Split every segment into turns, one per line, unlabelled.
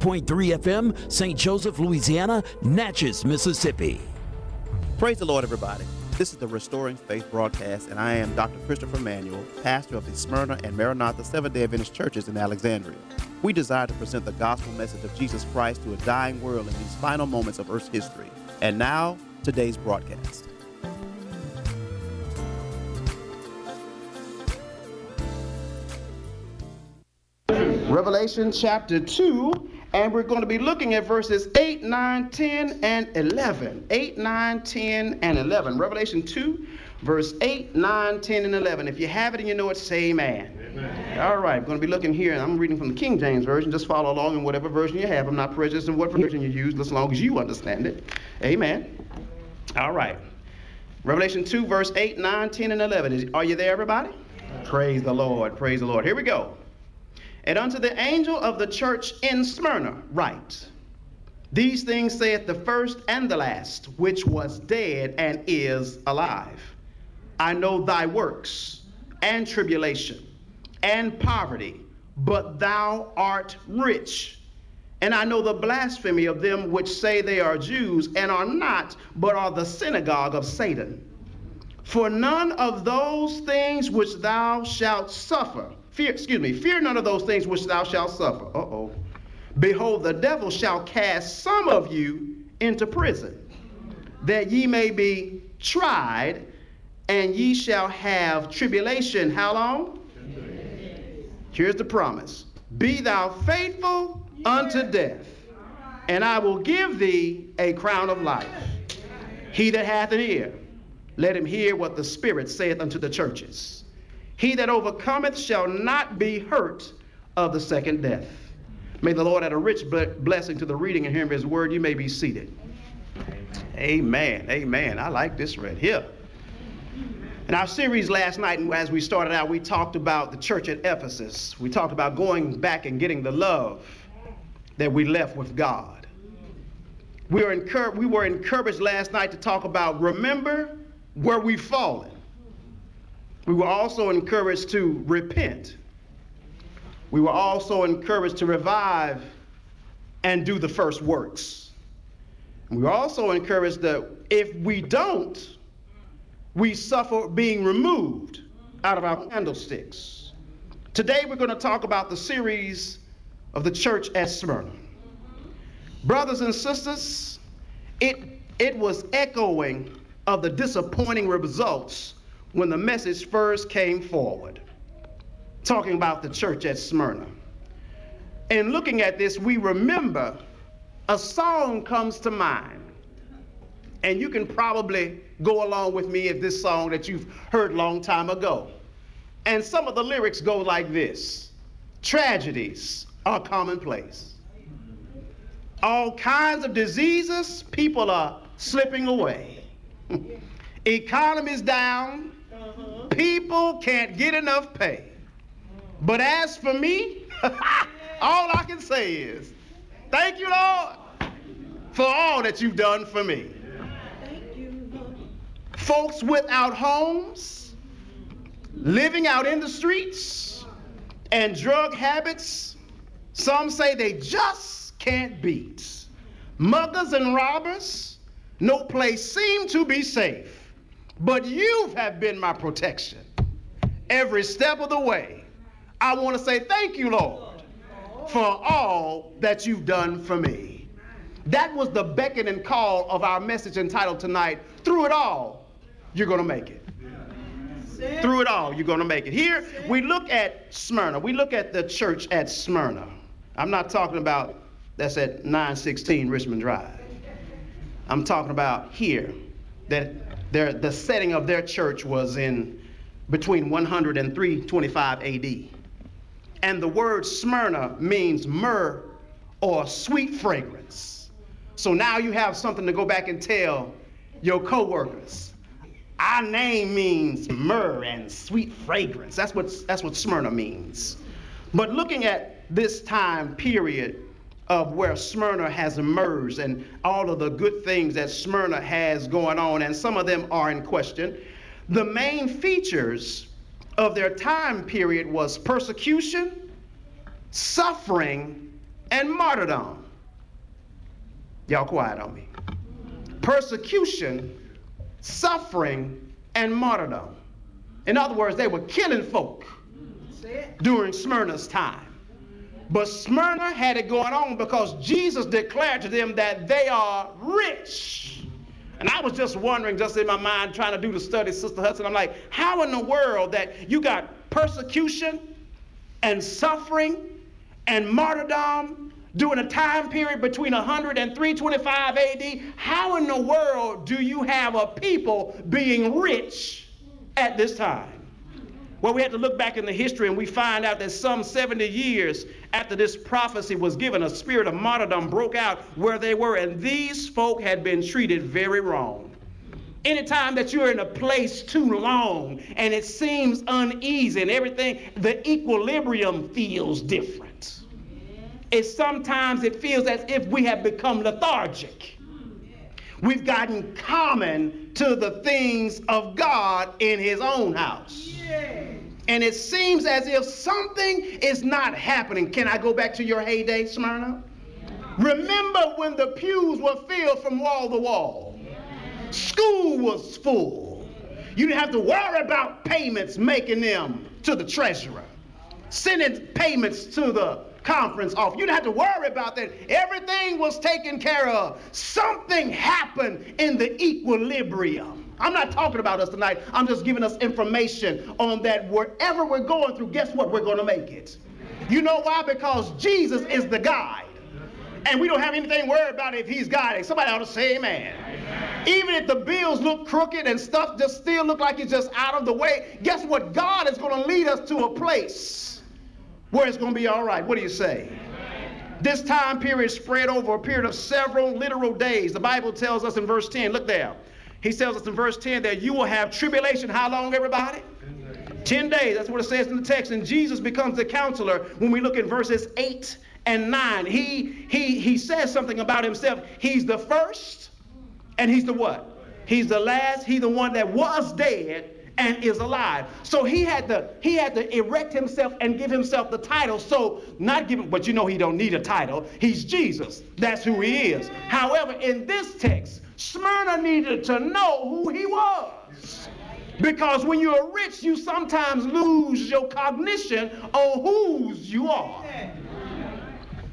Point three FM, St. Joseph, Louisiana, Natchez, Mississippi.
Praise the Lord, everybody. This is the Restoring Faith broadcast, and I am Dr. Christopher Manuel, pastor of the Smyrna and Maranatha Seventh day Adventist churches in Alexandria. We desire to present the gospel message of Jesus Christ to a dying world in these final moments of Earth's history. And now, today's broadcast. Revelation chapter 2, and we're going to be looking at verses 8, 9, 10, and 11. 8, 9, 10, and 11. Revelation 2, verse 8, 9, 10, and 11. If you have it and you know it, say amen. amen. All right, we're going to be looking here, and I'm reading from the King James Version. Just follow along in whatever version you have. I'm not prejudiced in what version you use, as long as you understand it. Amen. All right. Revelation 2, verse 8, 9, 10, and 11. Are you there, everybody? Praise the Lord. Praise the Lord. Here we go. And unto the angel of the church in Smyrna write, These things saith the first and the last, which was dead and is alive. I know thy works, and tribulation, and poverty, but thou art rich. And I know the blasphemy of them which say they are Jews, and are not, but are the synagogue of Satan. For none of those things which thou shalt suffer, Fear, excuse me, fear none of those things which thou shalt suffer. Uh oh. Behold, the devil shall cast some of you into prison, that ye may be tried, and ye shall have tribulation. How long? Here's the promise Be thou faithful unto death, and I will give thee a crown of life. He that hath an ear, let him hear what the Spirit saith unto the churches. He that overcometh shall not be hurt of the second death. May the Lord add a rich blessing to the reading and hearing of his word. You may be seated. Amen. Amen. Amen. I like this right here. In our series last night, as we started out, we talked about the church at Ephesus. We talked about going back and getting the love that we left with God. We were, we were encouraged last night to talk about remember where we've fallen. We were also encouraged to repent. We were also encouraged to revive and do the first works. we were also encouraged that if we don't, we suffer being removed out of our candlesticks. Today we're going to talk about the series of the church at Smyrna. Brothers and sisters, it, it was echoing of the disappointing results when the message first came forward, talking about the church at Smyrna. And looking at this, we remember a song comes to mind. And you can probably go along with me if this song that you've heard long time ago. And some of the lyrics go like this Tragedies are commonplace. All kinds of diseases, people are slipping away. Economy's down, People can't get enough pay. But as for me, all I can say is, thank you, Lord, for all that you've done for me. Folks without homes, living out in the streets, and drug habits, some say they just can't beat. Muggers and robbers, no place seem to be safe. But you have been my protection every step of the way. I want to say thank you, Lord, for all that you've done for me. That was the beckon and call of our message entitled tonight, Through It All, You're Going to Make It. Through it all, you're going to make it. Here, we look at Smyrna. We look at the church at Smyrna. I'm not talking about that's at 916 Richmond Drive. I'm talking about here, that their, the setting of their church was in between 100 and 325 AD. And the word Smyrna means myrrh or sweet fragrance. So now you have something to go back and tell your coworkers. Our name means myrrh and sweet fragrance. That's what, that's what Smyrna means. But looking at this time period, of where Smyrna has emerged and all of the good things that Smyrna has going on, and some of them are in question. The main features of their time period was persecution, suffering, and martyrdom. Y'all quiet on me. Persecution, suffering, and martyrdom. In other words, they were killing folk during Smyrna's time. But Smyrna had it going on because Jesus declared to them that they are rich. And I was just wondering, just in my mind, trying to do the study, Sister Hudson, I'm like, how in the world that you got persecution and suffering and martyrdom during a time period between 100 and 325 AD, how in the world do you have a people being rich at this time? Well, we had to look back in the history and we find out that some 70 years after this prophecy was given, a spirit of martyrdom broke out where they were, and these folk had been treated very wrong. Anytime that you're in a place too long and it seems uneasy and everything, the equilibrium feels different. It sometimes it feels as if we have become lethargic. We've gotten common to the things of God in his own house. And it seems as if something is not happening. Can I go back to your heyday, Smyrna? Remember when the pews were filled from wall to wall? School was full. You didn't have to worry about payments making them to the treasurer, sending payments to the conference off. You didn't have to worry about that. Everything was taken care of. Something happened in the equilibrium. I'm not talking about us tonight. I'm just giving us information on that wherever we're going through, guess what? We're going to make it. You know why? Because Jesus is the guide. And we don't have anything to worry about if he's guiding. Somebody ought to say amen. amen. Even if the bills look crooked and stuff just still look like it's just out of the way, guess what? God is going to lead us to a place where it's going to be all right. What do you say? This time period spread over a period of several literal days. The Bible tells us in verse 10, look there. He tells us in verse 10 that you will have tribulation. How long, everybody? 10 days. That's what it says in the text. And Jesus becomes the counselor when we look at verses 8 and 9. He, he, he says something about himself. He's the first and he's the what? He's the last. He's the one that was dead and is alive. So he had to he had to erect himself and give himself the title. So not give him, but you know he don't need a title. He's Jesus. That's who he is. However, in this text, Smyrna needed to know who he was. Because when you're rich, you sometimes lose your cognition on whose you are.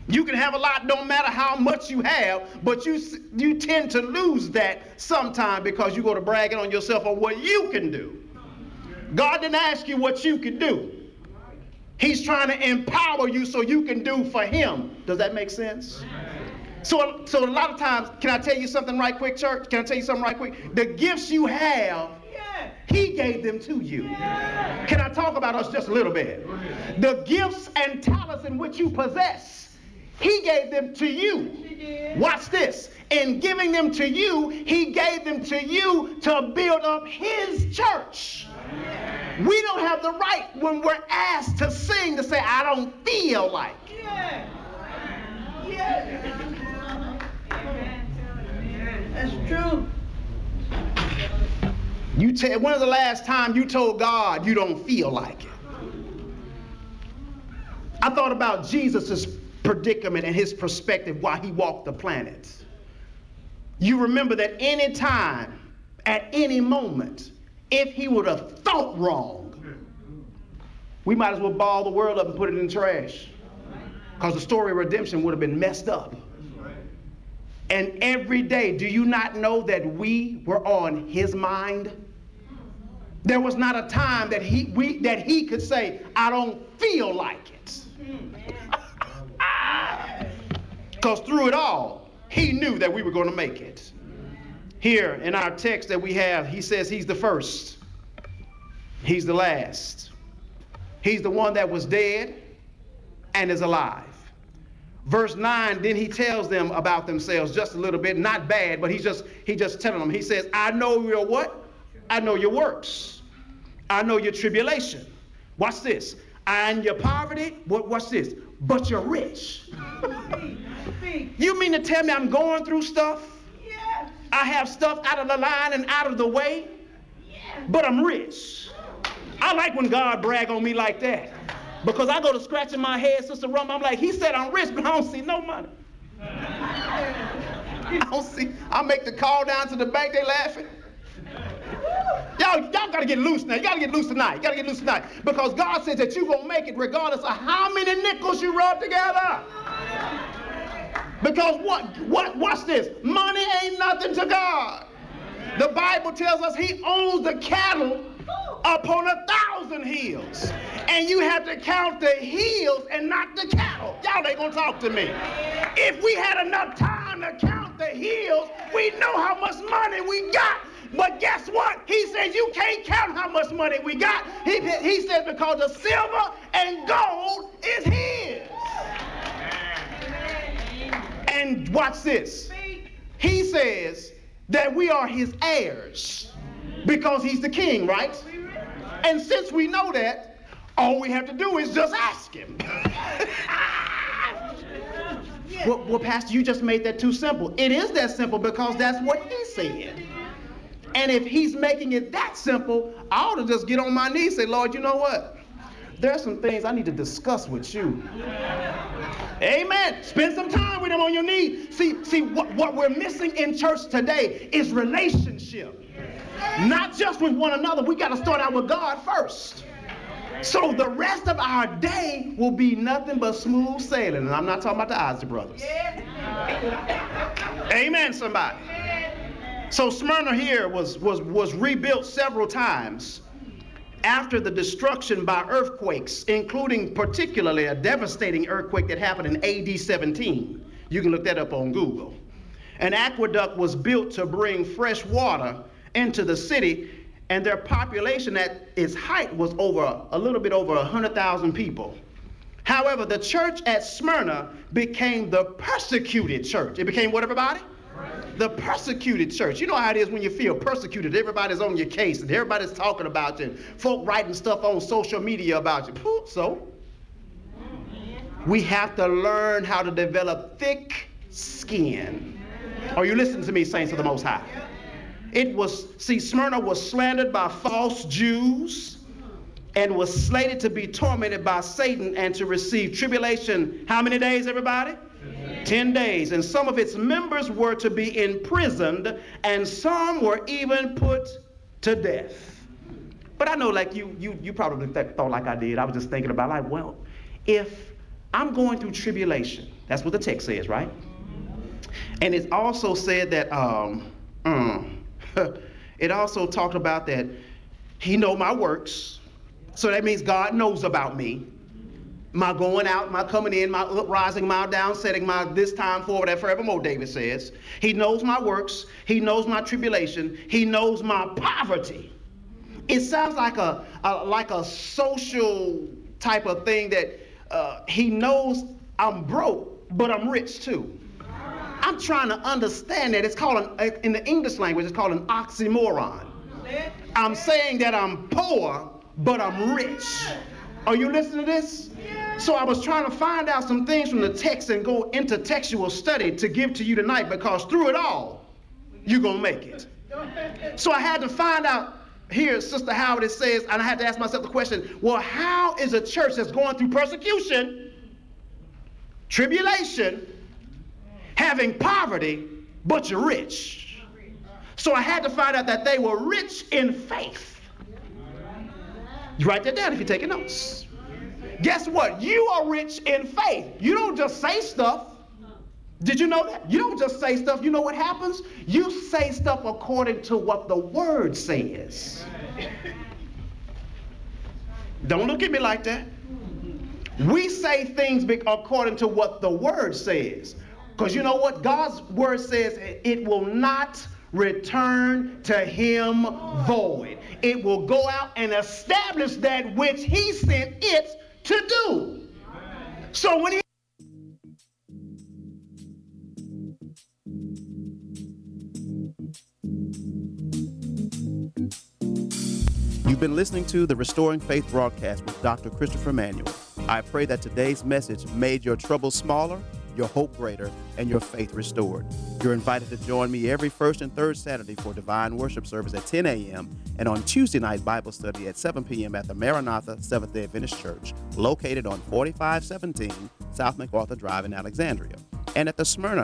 You can have a lot, don't matter how much you have, but you you tend to lose that sometime because you go to bragging on yourself on what you can do. God didn't ask you what you could do. He's trying to empower you so you can do for him. Does that make sense? So, so a lot of times, can I tell you something right quick, church? Can I tell you something right quick? The gifts you have, he gave them to you. Can I talk about us just a little bit? The gifts and talents in which you possess, he gave them to you. Watch this. In giving them to you, he gave them to you to build up his church. We don't have the right when we're asked to sing to say, I don't feel like. Yeah. Yeah.
That's true.
You tell when was the last time you told God you don't feel like it? I thought about Jesus' predicament and his perspective while he walked the planet. You remember that any time, at any moment, if he would have thought wrong, we might as well ball the world up and put it in trash. Because the story of redemption would have been messed up. And every day, do you not know that we were on his mind? There was not a time that he, we, that he could say, I don't feel like it. Because through it all, he knew that we were going to make it. Here in our text that we have, he says he's the first, he's the last. He's the one that was dead and is alive. Verse 9, then he tells them about themselves just a little bit, not bad, but he's just he just telling them. He says, I know your what? I know your works. I know your tribulation. Watch this. And your poverty, what what's this? But you're rich. you mean to tell me I'm going through stuff? I have stuff out of the line and out of the way, but I'm rich. I like when God brag on me like that. Because I go to scratching my head, Sister Rum, I'm like, he said I'm rich, but I don't see no money. I don't see, I make the call down to the bank, they laughing. Y'all, y'all gotta get loose now. You gotta get loose tonight. You gotta get loose tonight. Because God says that you're gonna make it regardless of how many nickels you rub together. Because what, what, watch this. Money ain't nothing to God. The Bible tells us he owns the cattle upon a thousand hills. And you have to count the hills and not the cattle. Y'all ain't gonna talk to me. If we had enough time to count the hills, we know how much money we got. But guess what? He says you can't count how much money we got. He, he says because the silver and gold is his. And watch this. He says that we are his heirs because he's the king, right? And since we know that, all we have to do is just ask him. well, well, Pastor, you just made that too simple. It is that simple because that's what he said. And if he's making it that simple, I ought to just get on my knees and say, Lord, you know what? There's some things I need to discuss with you. Amen. Spend some time with him on your knees. See, see what, what we're missing in church today is relationship. Not just with one another. We got to start out with God first. So the rest of our day will be nothing but smooth sailing. And I'm not talking about the Isaac brothers. Amen, somebody. So Smyrna here was, was, was rebuilt several times after the destruction by earthquakes, including particularly a devastating earthquake that happened in AD 17. You can look that up on Google. An aqueduct was built to bring fresh water into the city, and their population at its height was over a little bit over 100,000 people. However, the church at Smyrna became the persecuted church. It became what, everybody? The persecuted church. You know how it is when you feel persecuted. Everybody's on your case and everybody's talking about you. And folk writing stuff on social media about you. So, we have to learn how to develop thick skin. Are you listening to me, saints of the Most High? It was, see, Smyrna was slandered by false Jews and was slated to be tormented by Satan and to receive tribulation. How many days, everybody? 10 days. And some of its members were to be imprisoned, and some were even put to death. But I know, like you, you, you probably th- thought like I did. I was just thinking about, like, well, if I'm going through tribulation, that's what the text says, right? And it also said that, um, um, it also talked about that he know my works. So that means God knows about me my going out, my coming in, my rising, my downsetting, my this time forward and forevermore, David says. He knows my works. He knows my tribulation. He knows my poverty. It sounds like a, a like a social type of thing that uh, he knows I'm broke, but I'm rich too. I'm trying to understand that. It's called, an, in the English language, it's called an oxymoron. I'm saying that I'm poor, but I'm rich. Are you listening to this? So I was trying to find out some things from the text and go into textual study to give to you tonight because through it all, you're going to make it. So I had to find out here, Sister Howard, it says, and I had to ask myself the question well, how is a church that's going through persecution, tribulation, having poverty, but you're rich? So I had to find out that they were rich in faith. You write that down if you're taking notes. Guess what? You are rich in faith. You don't just say stuff. Did you know that? You don't just say stuff. You know what happens? You say stuff according to what the word says. Don't look at me like that. We say things according to what the word says. Because you know what? God's word says it will not return to him void. It will go out and establish that which he sent it to do. So when he
You've been listening to the Restoring Faith broadcast with Dr. Christopher Manuel. I pray that today's message made your troubles smaller
your hope greater, and your faith restored. You're invited to join me every first and third Saturday for divine worship service at 10 a.m. and on Tuesday night Bible study at 7 p.m. at the Maranatha Seventh day Adventist Church, located on 4517 South MacArthur Drive in Alexandria, and at the Smyrna